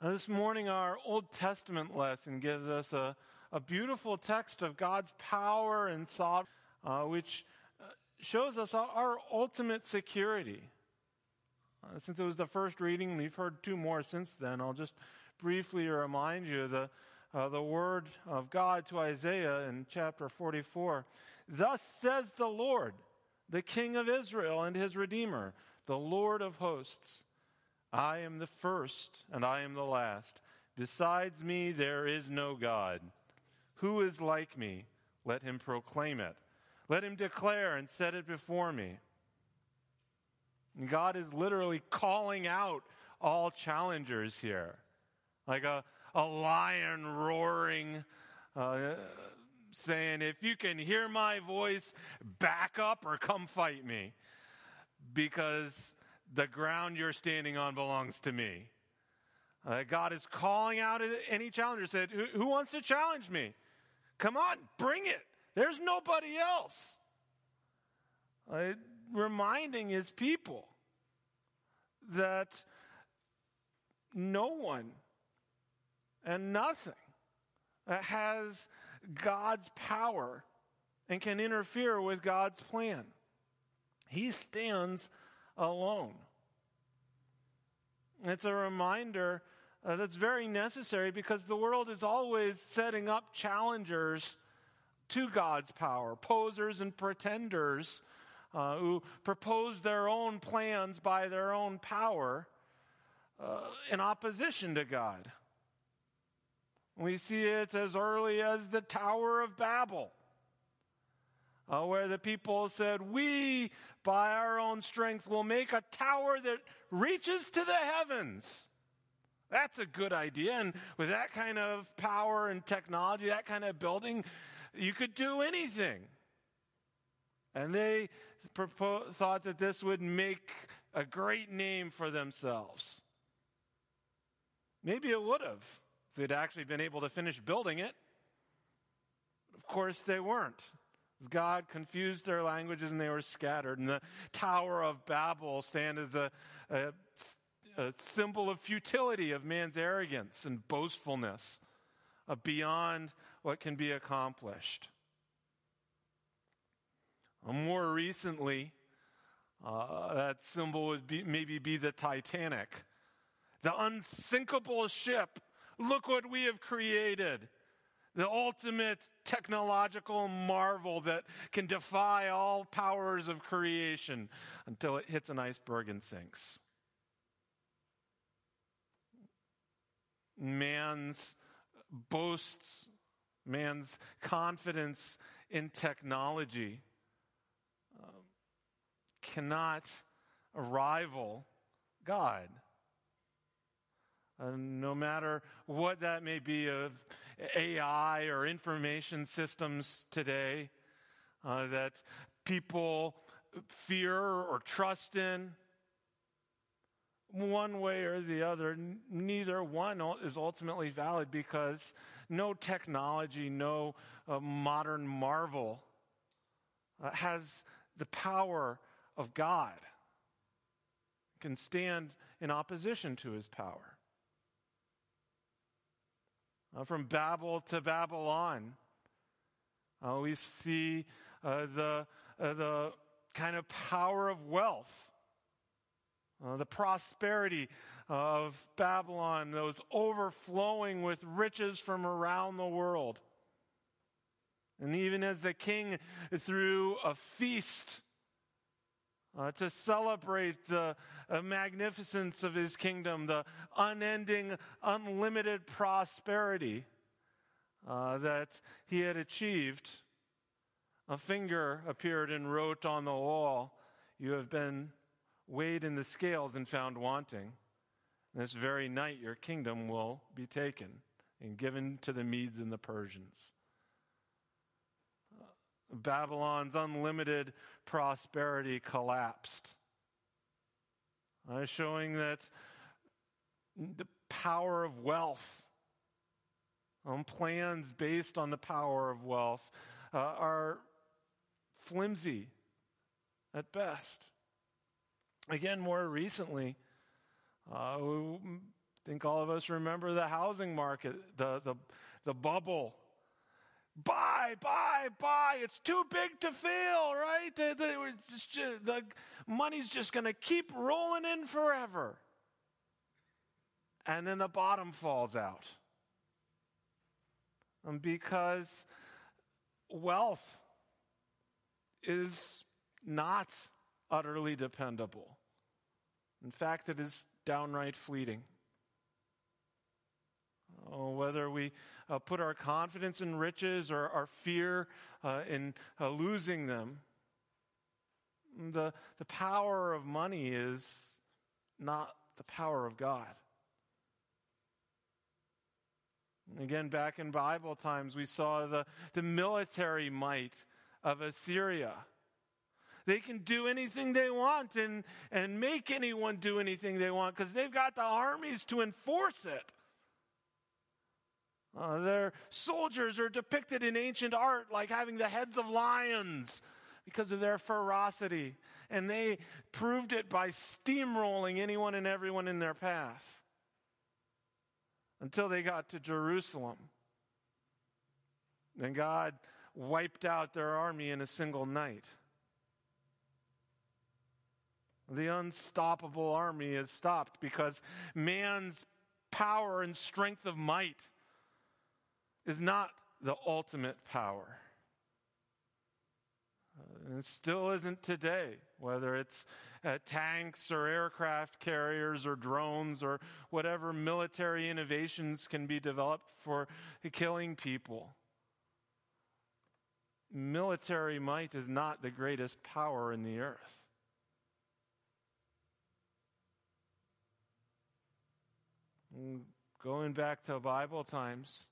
This morning, our Old Testament lesson gives us a, a beautiful text of God's power and sovereignty, uh, which uh, shows us our ultimate security. Uh, since it was the first reading, we've heard two more since then. I'll just briefly remind you the, uh, the word of God to Isaiah in chapter 44. Thus says the Lord, the King of Israel and his Redeemer, the Lord of hosts. I am the first and I am the last. Besides me, there is no God. Who is like me? Let him proclaim it. Let him declare and set it before me. And God is literally calling out all challengers here, like a, a lion roaring, uh, saying, If you can hear my voice, back up or come fight me. Because the ground you're standing on belongs to me. Uh, God is calling out any challenger. Said, who, who wants to challenge me? Come on, bring it. There's nobody else. Uh, reminding his people that no one and nothing has God's power and can interfere with God's plan. He stands alone. It's a reminder uh, that's very necessary because the world is always setting up challengers to God's power, posers and pretenders uh, who propose their own plans by their own power uh, in opposition to God. We see it as early as the Tower of Babel uh, where the people said, We, by our own strength, will make a tower that reaches to the heavens. That's a good idea. And with that kind of power and technology, that kind of building, you could do anything. And they propo- thought that this would make a great name for themselves. Maybe it would have if they'd actually been able to finish building it. Of course, they weren't. God confused their languages and they were scattered. And the Tower of Babel stand as a, a, a symbol of futility of man's arrogance and boastfulness of beyond what can be accomplished. More recently, uh, that symbol would be, maybe be the Titanic, the unsinkable ship. Look what we have created the ultimate technological marvel that can defy all powers of creation until it hits an iceberg and sinks. Man's boasts, man's confidence in technology um, cannot rival God. Uh, no matter what that may be of AI or information systems today uh, that people fear or trust in, one way or the other, neither one is ultimately valid because no technology, no uh, modern marvel uh, has the power of God, can stand in opposition to his power. Uh, from Babel to Babylon, uh, we see uh, the, uh, the kind of power of wealth, uh, the prosperity of Babylon, those overflowing with riches from around the world. And even as the king threw a feast uh, to celebrate the uh, magnificence of his kingdom, the unending, unlimited prosperity uh, that he had achieved. A finger appeared and wrote on the wall, You have been weighed in the scales and found wanting. this very night your kingdom will be taken and given to the Medes and the Persians. Babylon's unlimited prosperity collapsed, uh, showing that the power of wealth, um, plans based on the power of wealth, uh, are flimsy at best. Again, more recently, uh, think all of us remember the housing market, the, the, the bubble. Buy, buy, buy. It's too big to fail, right? Just, the money's just going to keep rolling in forever. And then the bottom falls out. Because wealth is not utterly dependable. In fact, it is downright fleeting. Oh, whether we uh, put our confidence in riches or our fear uh, in uh, losing them, the, the power of money is not the power of God. Again, back in Bible times, we saw the, the military might of Assyria. They can do anything they want and, and make anyone do anything they want because they've got the armies to enforce it. Uh, their soldiers are depicted in ancient art like having the heads of lions because of their ferocity. And they proved it by steamrolling anyone and everyone in their path until they got to Jerusalem. And God wiped out their army in a single night. The unstoppable army is stopped because man's power and strength of might is not the ultimate power. And it still isn't today, whether it's uh, tanks or aircraft carriers or drones or whatever military innovations can be developed for killing people. Military might is not the greatest power in the earth. Going back to Bible times,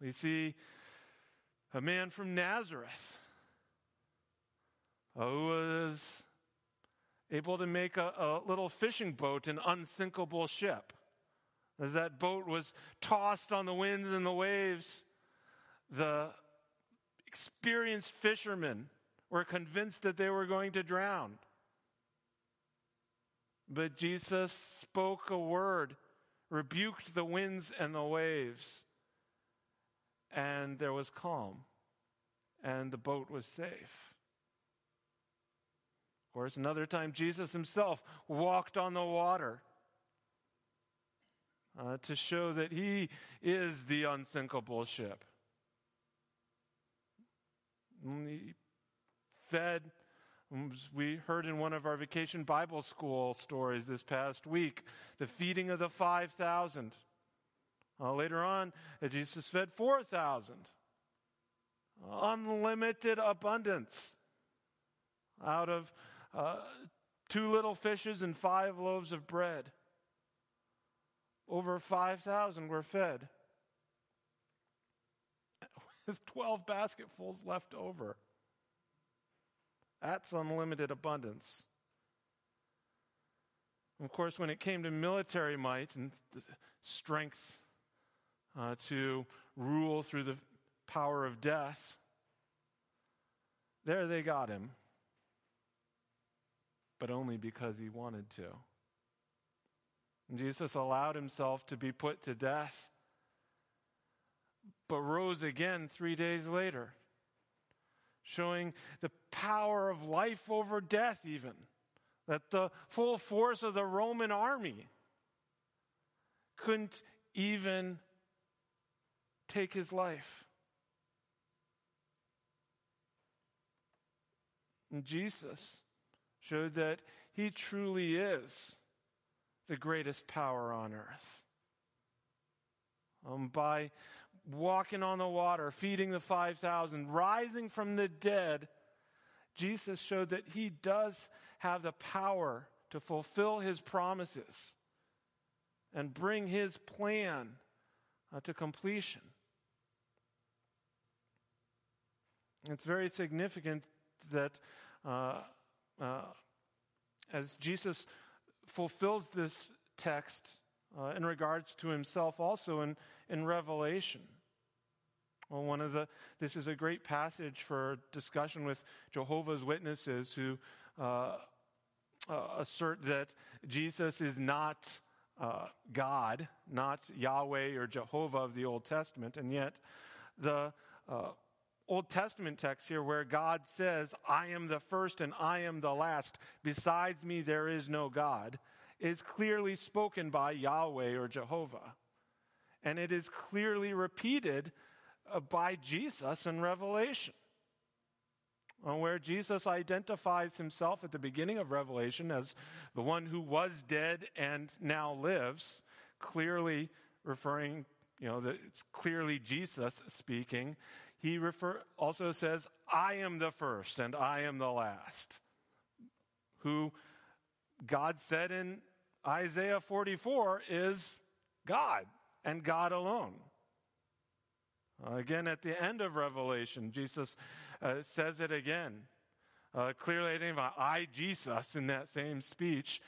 we see a man from Nazareth uh, who was able to make a, a little fishing boat an unsinkable ship. As that boat was tossed on the winds and the waves, the experienced fishermen were convinced that they were going to drown. But Jesus spoke a word rebuked the winds and the waves, and there was calm, and the boat was safe. Of course, another time, Jesus himself walked on the water. Uh, to show that he is the unsinkable ship. He fed we heard in one of our vacation Bible school stories this past week the feeding of the 5,000. Uh, later on, Jesus fed 4,000. Unlimited abundance out of uh, two little fishes and five loaves of bread. Over 5,000 were fed with 12 basketfuls left over. That's unlimited abundance. Of course, when it came to military might and strength uh, to rule through the power of death, there they got him. But only because he wanted to. And Jesus allowed himself to be put to death, but rose again three days later showing the power of life over death, even. That the full force of the Roman army couldn't even take his life. And Jesus showed that he truly is the greatest power on earth. Um, by walking on the water, feeding the 5,000, rising from the dead, Jesus showed that he does have the power to fulfill his promises and bring his plan uh, to completion. It's very significant that uh, uh, as Jesus fulfills this text uh, in regards to himself also in, in Revelation, well, one of the, this is a great passage for discussion with Jehovah's Witnesses who uh, uh, assert that Jesus is not uh, God, not Yahweh or Jehovah of the Old Testament. And yet, the Old Testament text here, where God says, I am the first and I am the last, besides me there is no God, is clearly spoken by Yahweh or Jehovah. And it is clearly repeated uh, by Jesus in Revelation where Jesus identifies himself at the beginning of Revelation as the one who was dead and now lives, clearly referring, you know, that it's clearly Jesus speaking. He refer, also says, I am the first and I am the last. Who God said in Isaiah 44 is God and God alone. Again, at the end of Revelation, Jesus uh, says it again. Uh, clearly I, Jesus, in that same speech,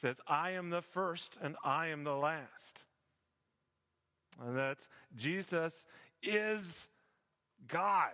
says, I am the first and I am the last. And that Jesus is God,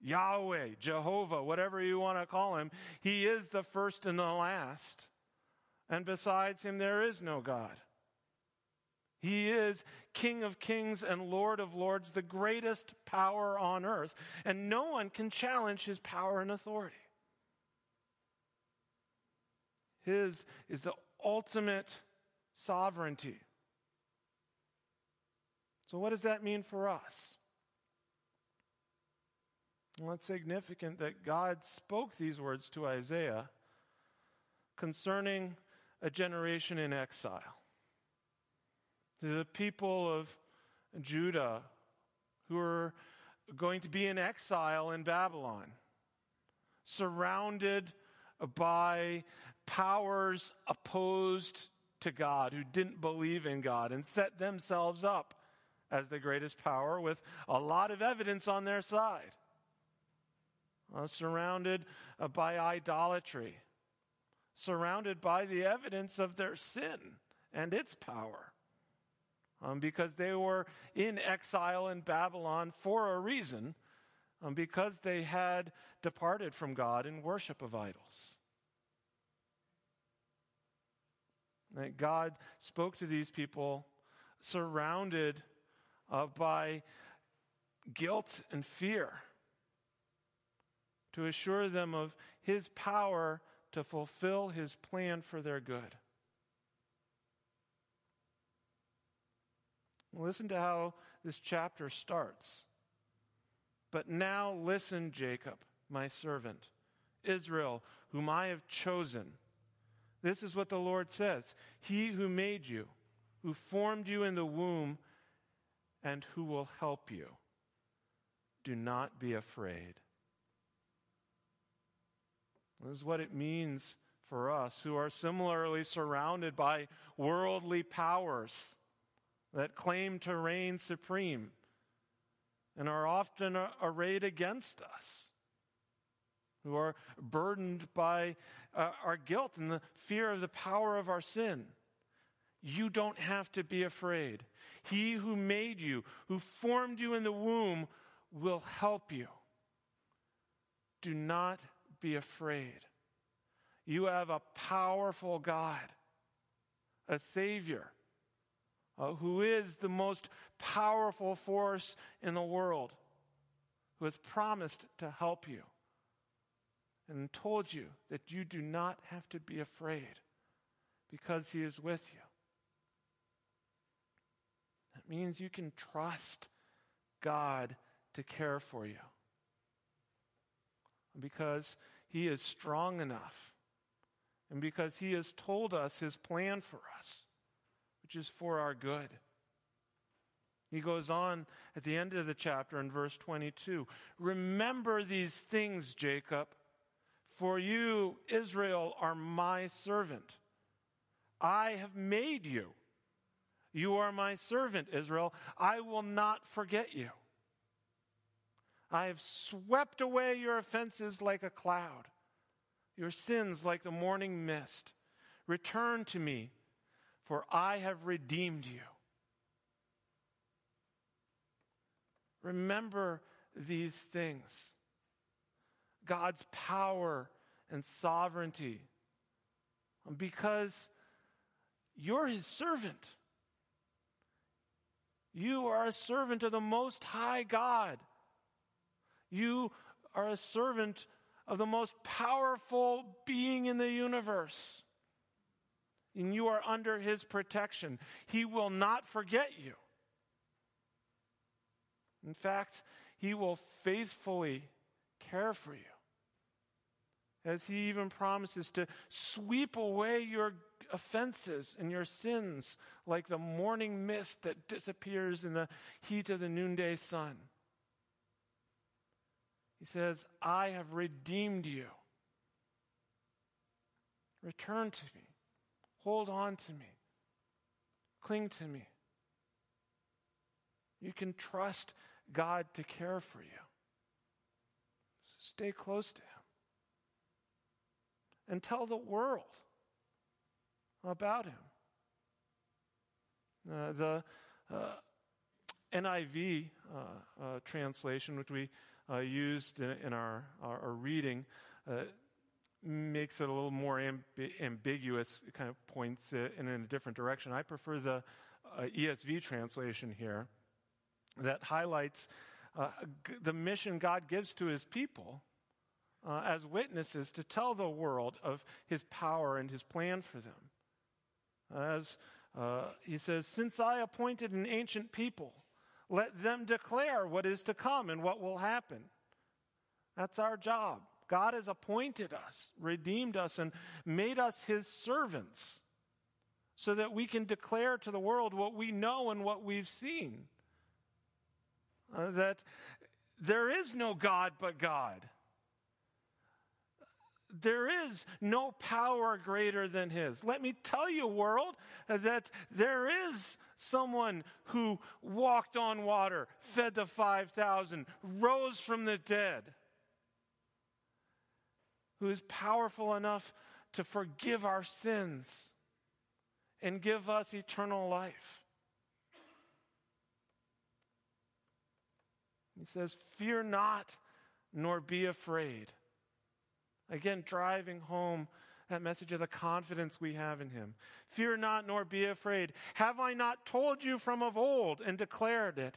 Yahweh, Jehovah, whatever you want to call him. He is the first and the last. And besides him, there is no God. He is King of kings and Lord of lords, the greatest power on earth, and no one can challenge his power and authority. His is the ultimate sovereignty. So, what does that mean for us? Well, it's significant that God spoke these words to Isaiah concerning a generation in exile the people of Judah who are going to be in exile in Babylon, surrounded by powers opposed to God, who didn't believe in God and set themselves up as the greatest power with a lot of evidence on their side. Uh, surrounded uh, by idolatry, surrounded by the evidence of their sin and its power um, because they were in exile in Babylon for a reason, um, because they had departed from God in worship of idols. That God spoke to these people surrounded uh, by guilt and fear to assure them of his power to fulfill his plan for their good. Listen to how this chapter starts. But now listen, Jacob, my servant, Israel, whom I have chosen. This is what the Lord says He who made you, who formed you in the womb, and who will help you. Do not be afraid. This is what it means for us who are similarly surrounded by worldly powers that claim to reign supreme and are often arrayed against us, who are burdened by uh, our guilt and the fear of the power of our sin. You don't have to be afraid. He who made you, who formed you in the womb, will help you. Do not be afraid. You have a powerful God, a Savior uh, who is the most powerful force in the world, who has promised to help you and told you that you do not have to be afraid because he is with you. That means you can trust God to care for you because he is strong enough and because he has told us his plan for us which is for our good. He goes on at the end of the chapter in verse 22 Remember these things, Jacob, for you, Israel, are my servant. I have made you. You are my servant, Israel. I will not forget you. I have swept away your offenses like a cloud, your sins like the morning mist. Return to me for I have redeemed you. Remember these things God's power and sovereignty. Because You're his servant. You are a servant of the Most High God. You are a servant of the most powerful being in the universe. And you are under his protection. He will not forget you. In fact, he will faithfully care for you. As he even promises to sweep away your offenses and your sins like the morning mist that disappears in the heat of the noonday sun. He says, I have redeemed you. Return to me. Hold on to me. Cling to me. You can trust God to care for you. So stay close to Him. And tell the world about him. Uh, the uh, NIV uh, uh, translation, which we uh, used in, in our, our, our, reading, makes it a little more amb- ambiguous. It kind of points it in a different direction. I prefer the ESV translation here that highlights g- the mission God gives to his people. Uh, as witnesses to tell the world of his power and his plan for them. As uh, he says, Since I appointed an ancient people, let them declare what is to come and what will happen. That's our job. God has appointed us, redeemed us, and made us his servants so that we can declare to the world what we know and what we've seen. Uh, that there is no God but God there is no power greater than his. Let me tell you, world, that there is someone who walked on water, fed the 5,000, rose from the dead, who is powerful enough to forgive our sins and give us eternal life. He says, Fear not, nor be afraid. Again, driving home that message of the confidence we have in him. Fear not, nor be afraid. Have I not told you from of old and declared it?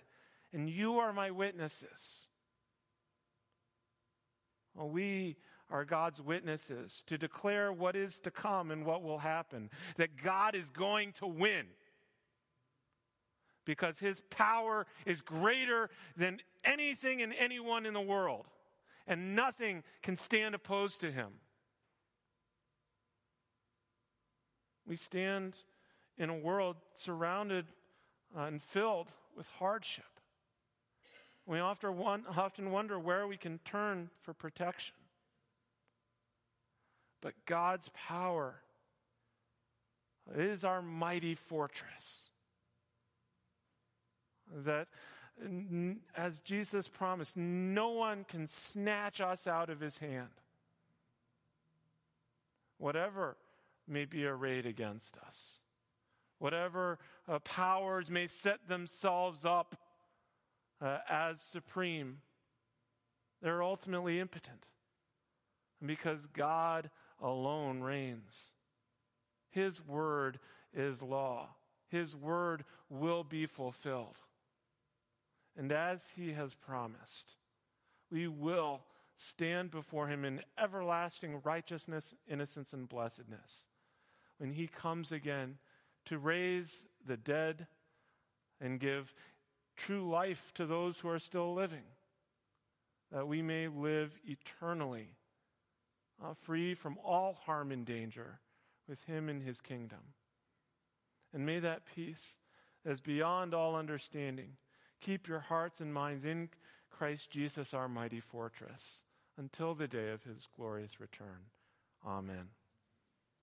And you are my witnesses. Well, we are God's witnesses to declare what is to come and what will happen. That God is going to win. Because his power is greater than anything and anyone in the world and nothing can stand opposed to him. We stand in a world surrounded uh, and filled with hardship. We often, often wonder where we can turn for protection. But God's power is our mighty fortress. That as Jesus promised, no one can snatch us out of his hand. Whatever may be arrayed against us, whatever uh, powers may set themselves up uh, as supreme, they're ultimately impotent because God alone reigns. His word is law. His word will be fulfilled. And as he has promised, we will stand before him in everlasting righteousness, innocence, and blessedness when he comes again to raise the dead and give true life to those who are still living, that we may live eternally, uh, free from all harm and danger with him in his kingdom. And may that peace, as beyond all understanding, Keep your hearts and minds in Christ Jesus, our mighty fortress, until the day of his glorious return. Amen.